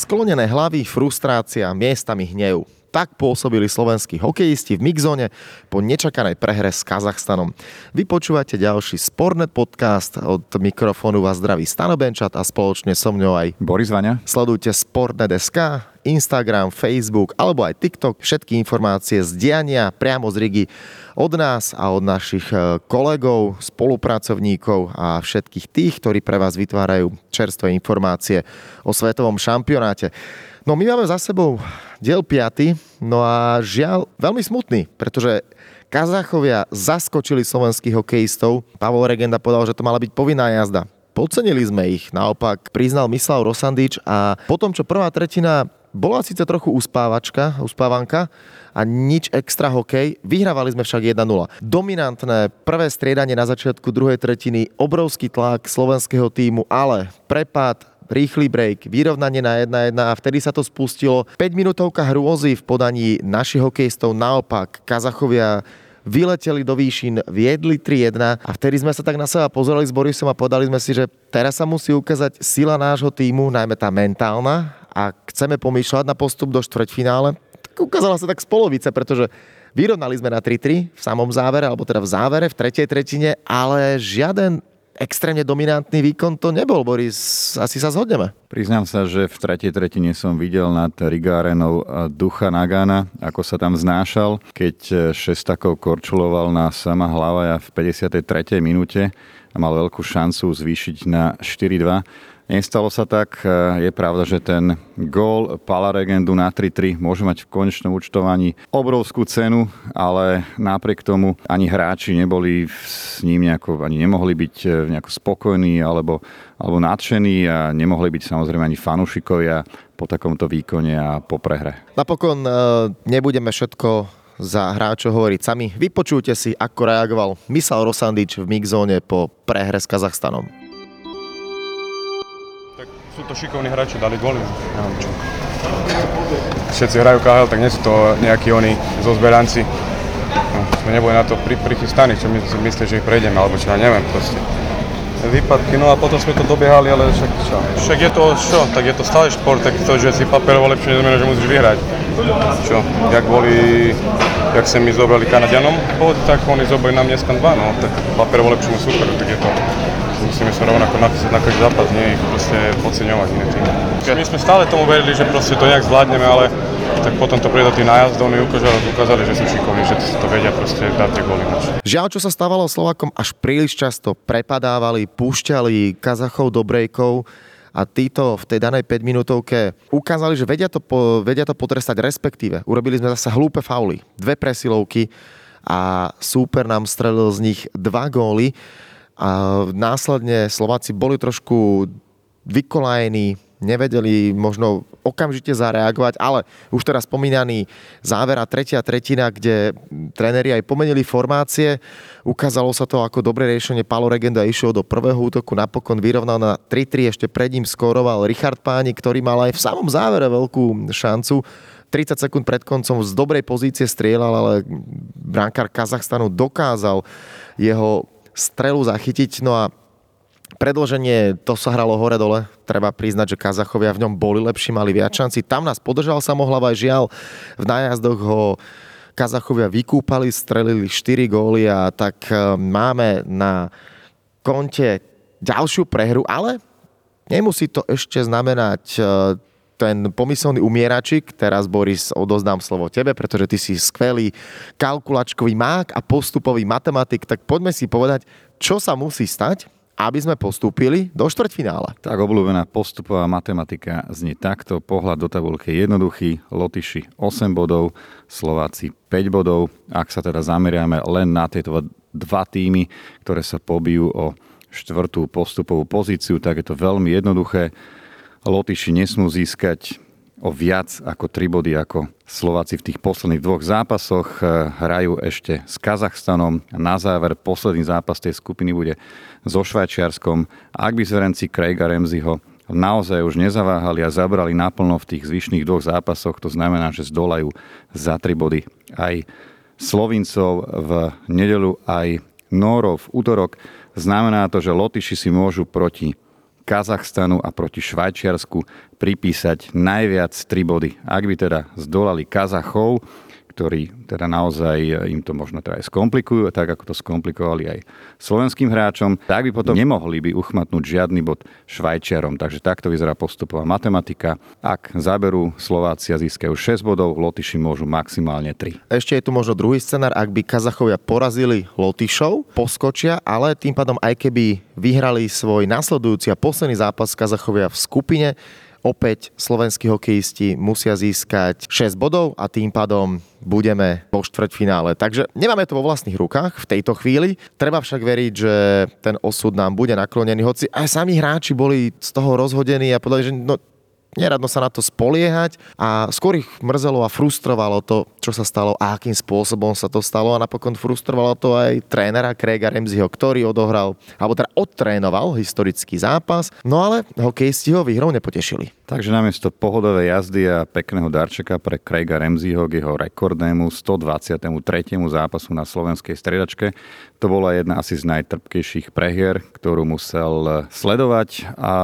sklonené hlavy, frustrácia, miestami hnev. Tak pôsobili slovenskí hokejisti v mixzone po nečakanej prehre s Kazachstanom. Vy počúvate ďalší Sportnet podcast. Od mikrofónu vás zdraví Stano Benčat a spoločne so mňou aj Boris Vania. Sledujte Sportnet.sk, Instagram, Facebook alebo aj TikTok. Všetky informácie z diania priamo z Rigi od nás a od našich e, kolegov, spolupracovníkov a všetkých tých, ktorí pre vás vytvárajú čerstvé informácie o svetovom šampionáte. No my máme za sebou diel 5, no a žiaľ veľmi smutný, pretože Kazachovia zaskočili slovenských hokejistov. Pavol Regenda povedal, že to mala byť povinná jazda. Podcenili sme ich, naopak priznal Mislav Rosandič a potom, čo prvá tretina bola síce trochu uspávačka, uspávanka a nič extra hokej, vyhrávali sme však 1-0. Dominantné prvé striedanie na začiatku druhej tretiny, obrovský tlak slovenského týmu, ale prepad, rýchly break, vyrovnanie na 1-1 a vtedy sa to spustilo. 5 minútovka hrôzy v podaní našich hokejistov, naopak Kazachovia vyleteli do výšin, viedli 3-1 a vtedy sme sa tak na seba pozerali s Borisom a podali sme si, že teraz sa musí ukázať sila nášho týmu, najmä tá mentálna a chceme pomýšľať na postup do štvrťfinále. Tak ukázala sa tak z polovice, pretože vyrovnali sme na 3-3 v samom závere, alebo teda v závere, v tretej tretine, ale žiaden extrémne dominantný výkon to nebol, Boris. Asi sa zhodneme. Priznám sa, že v tretej tretine som videl nad Rigárenou ducha Nagana, ako sa tam znášal, keď šestakov korčuloval na sama hlava v 53. minúte a mal veľkú šancu zvýšiť na 4-2. Nestalo sa tak. Je pravda, že ten gól Pala Regendu na 3-3 môže mať v konečnom účtovaní obrovskú cenu, ale napriek tomu ani hráči neboli s ním nejako, ani nemohli byť eh, nejako spokojní alebo, alebo nadšení a nemohli byť samozrejme ani fanúšikovia po takomto výkone a po prehre. Napokon eh, nebudeme všetko za hráčov hovoriť sami. Vypočujte si, ako reagoval Misal Rosandič v mixzóne po prehre s Kazachstanom sú to šikovní hráči, dali góly. Neviem čo. Všetci hrajú KHL, tak nie sú to nejakí oni zo zberanci. No, sme neboli na to pri, prichystaní, čo my si myslí, že ich prejdeme, alebo čo, ja neviem proste. Výpadky, no a potom sme to dobiehali, ale však čo. Však je to čo, tak je to stále šport, tak to, že si paperovo lepšie neznamená, že musíš vyhrať. Čo, jak boli, jak sa mi zobrali Kanadianom, tak oni zobrali nám dneska dva, no, tak paperovo lepšiemu super, tak je to musíme sa rovnako napísať na každý zápas, nie ich proste podceňovať iné týmy. My sme stále tomu verili, že proste to nejak zvládneme, ale tak potom to príde do tých nájazdov, oni ukázali, ukázali, že sú šikovní, že to vedia proste dať tie góly. Žiaľ, čo sa stávalo Slovakom, až príliš často prepadávali, púšťali Kazachov do brejkov a títo v tej danej 5 minútovke ukázali, že vedia to, po, vedia to potrestať, respektíve urobili sme zase hlúpe fauly, dve presilovky a súper nám strelil z nich dva góly. A následne Slováci boli trošku vykolajení, nevedeli možno okamžite zareagovať, ale už teraz spomínaný záver a tretia tretina, kde tréneri aj pomenili formácie, ukázalo sa to ako dobré riešenie. Palo Regenda išiel do prvého útoku, napokon vyrovnal na 3-3, ešte pred ním skoroval Richard Páni, ktorý mal aj v samom závere veľkú šancu. 30 sekúnd pred koncom z dobrej pozície strieľal, ale brankár Kazachstanu dokázal jeho strelu zachytiť. No a predloženie, to sa hralo hore-dole. Treba priznať, že Kazachovia v ňom boli lepší, mali viac šanci. Tam nás podržal samohlava, žiaľ, v nájazdoch ho Kazachovia vykúpali, strelili 4 góly a tak e, máme na konte ďalšiu prehru, ale nemusí to ešte znamenať e, ten pomyselný umieračik, teraz Boris odozdám slovo tebe, pretože ty si skvelý kalkulačkový mák a postupový matematik, tak poďme si povedať, čo sa musí stať, aby sme postúpili do štvrťfinále. Tak obľúbená postupová matematika znie takto. Pohľad do tabulky je jednoduchý. Lotyši 8 bodov, Slováci 5 bodov. Ak sa teda zameriame len na tieto dva týmy, ktoré sa pobijú o štvrtú postupovú pozíciu, tak je to veľmi jednoduché. Lotyši nesmú získať o viac ako 3 body ako Slováci v tých posledných dvoch zápasoch. Eh, hrajú ešte s Kazachstanom. Na záver posledný zápas tej skupiny bude so Švajčiarskom. Ak by zverenci Craiga Remziho naozaj už nezaváhali a zabrali naplno v tých zvyšných dvoch zápasoch, to znamená, že zdolajú za 3 body aj Slovincov v nedelu, aj Nórov v útorok. Znamená to, že Lotyši si môžu proti Kazachstanu a proti Švajčiarsku pripísať najviac 3 body. Ak by teda zdolali Kazachov, ktorí teda naozaj e, im to možno teda aj skomplikujú, tak ako to skomplikovali aj slovenským hráčom, tak by potom nemohli by uchmatnúť žiadny bod Švajčiarom. Takže takto vyzerá postupová matematika. Ak zaberú Slovácia získajú 6 bodov, Lotyši môžu maximálne 3. Ešte je tu možno druhý scenár, ak by Kazachovia porazili Lotyšov, poskočia, ale tým pádom aj keby vyhrali svoj nasledujúci a posledný zápas Kazachovia v skupine, opäť slovenskí hokejisti musia získať 6 bodov a tým pádom budeme vo štvrťfinále. Takže nemáme to vo vlastných rukách v tejto chvíli. Treba však veriť, že ten osud nám bude naklonený, hoci aj sami hráči boli z toho rozhodení a povedali, že no, neradno sa na to spoliehať a skôr ich mrzelo a frustrovalo to, čo sa stalo a akým spôsobom sa to stalo a napokon frustrovalo to aj trénera Craiga Remziho, ktorý odohral, alebo teda odtrénoval historický zápas, no ale hokejisti ho výhrou nepotešili. Takže namiesto pohodovej jazdy a pekného darčeka pre Craiga Remziho k jeho rekordnému 123. zápasu na slovenskej stredačke, to bola jedna asi z najtrpkejších prehier, ktorú musel sledovať a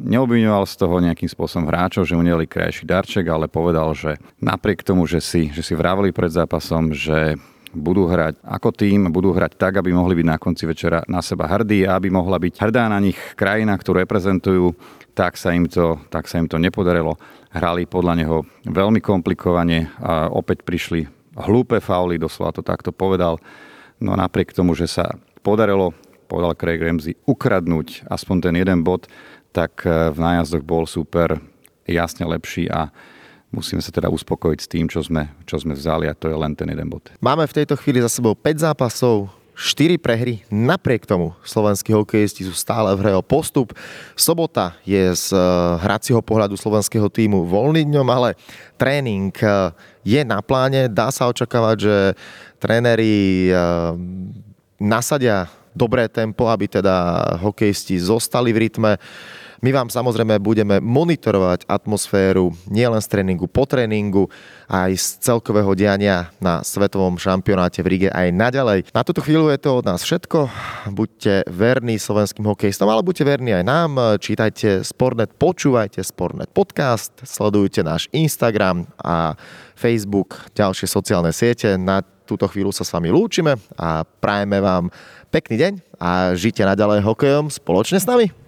neobviňoval z toho nejakým spôsobom hráčov, že uneli krajší darček, ale povedal, že napriek tomu, že si, že si vraveli pred zápasom, že budú hrať ako tým, budú hrať tak, aby mohli byť na konci večera na seba hrdí a aby mohla byť hrdá na nich krajina, ktorú reprezentujú, tak sa im to, tak sa im to nepodarilo. Hrali podľa neho veľmi komplikovane a opäť prišli hlúpe fauly, doslova to takto povedal. No napriek tomu, že sa podarilo, povedal Craig Ramsey, ukradnúť aspoň ten jeden bod, tak v nájazdoch bol super jasne lepší a musíme sa teda uspokojiť s tým, čo sme, čo sme vzali a to je len ten jeden bod. Máme v tejto chvíli za sebou 5 zápasov, 4 prehry. Napriek tomu slovenskí hokejisti sú stále v hre o postup. Sobota je z eh, hracieho pohľadu slovenského týmu voľný dňom, ale tréning eh, je na pláne. Dá sa očakávať, že tréneri eh, nasadia dobré tempo, aby teda hokejisti zostali v rytme. My vám samozrejme budeme monitorovať atmosféru nielen z tréningu po tréningu, aj z celkového diania na svetovom šampionáte v Ríge aj naďalej. Na túto chvíľu je to od nás všetko. Buďte verní slovenským hokejistom, ale buďte verní aj nám. Čítajte Sportnet, počúvajte Sportnet podcast, sledujte náš Instagram a Facebook, ďalšie sociálne siete. Na túto chvíľu sa s vami lúčime a prajeme vám pekný deň a žite naďalej hokejom spoločne s nami.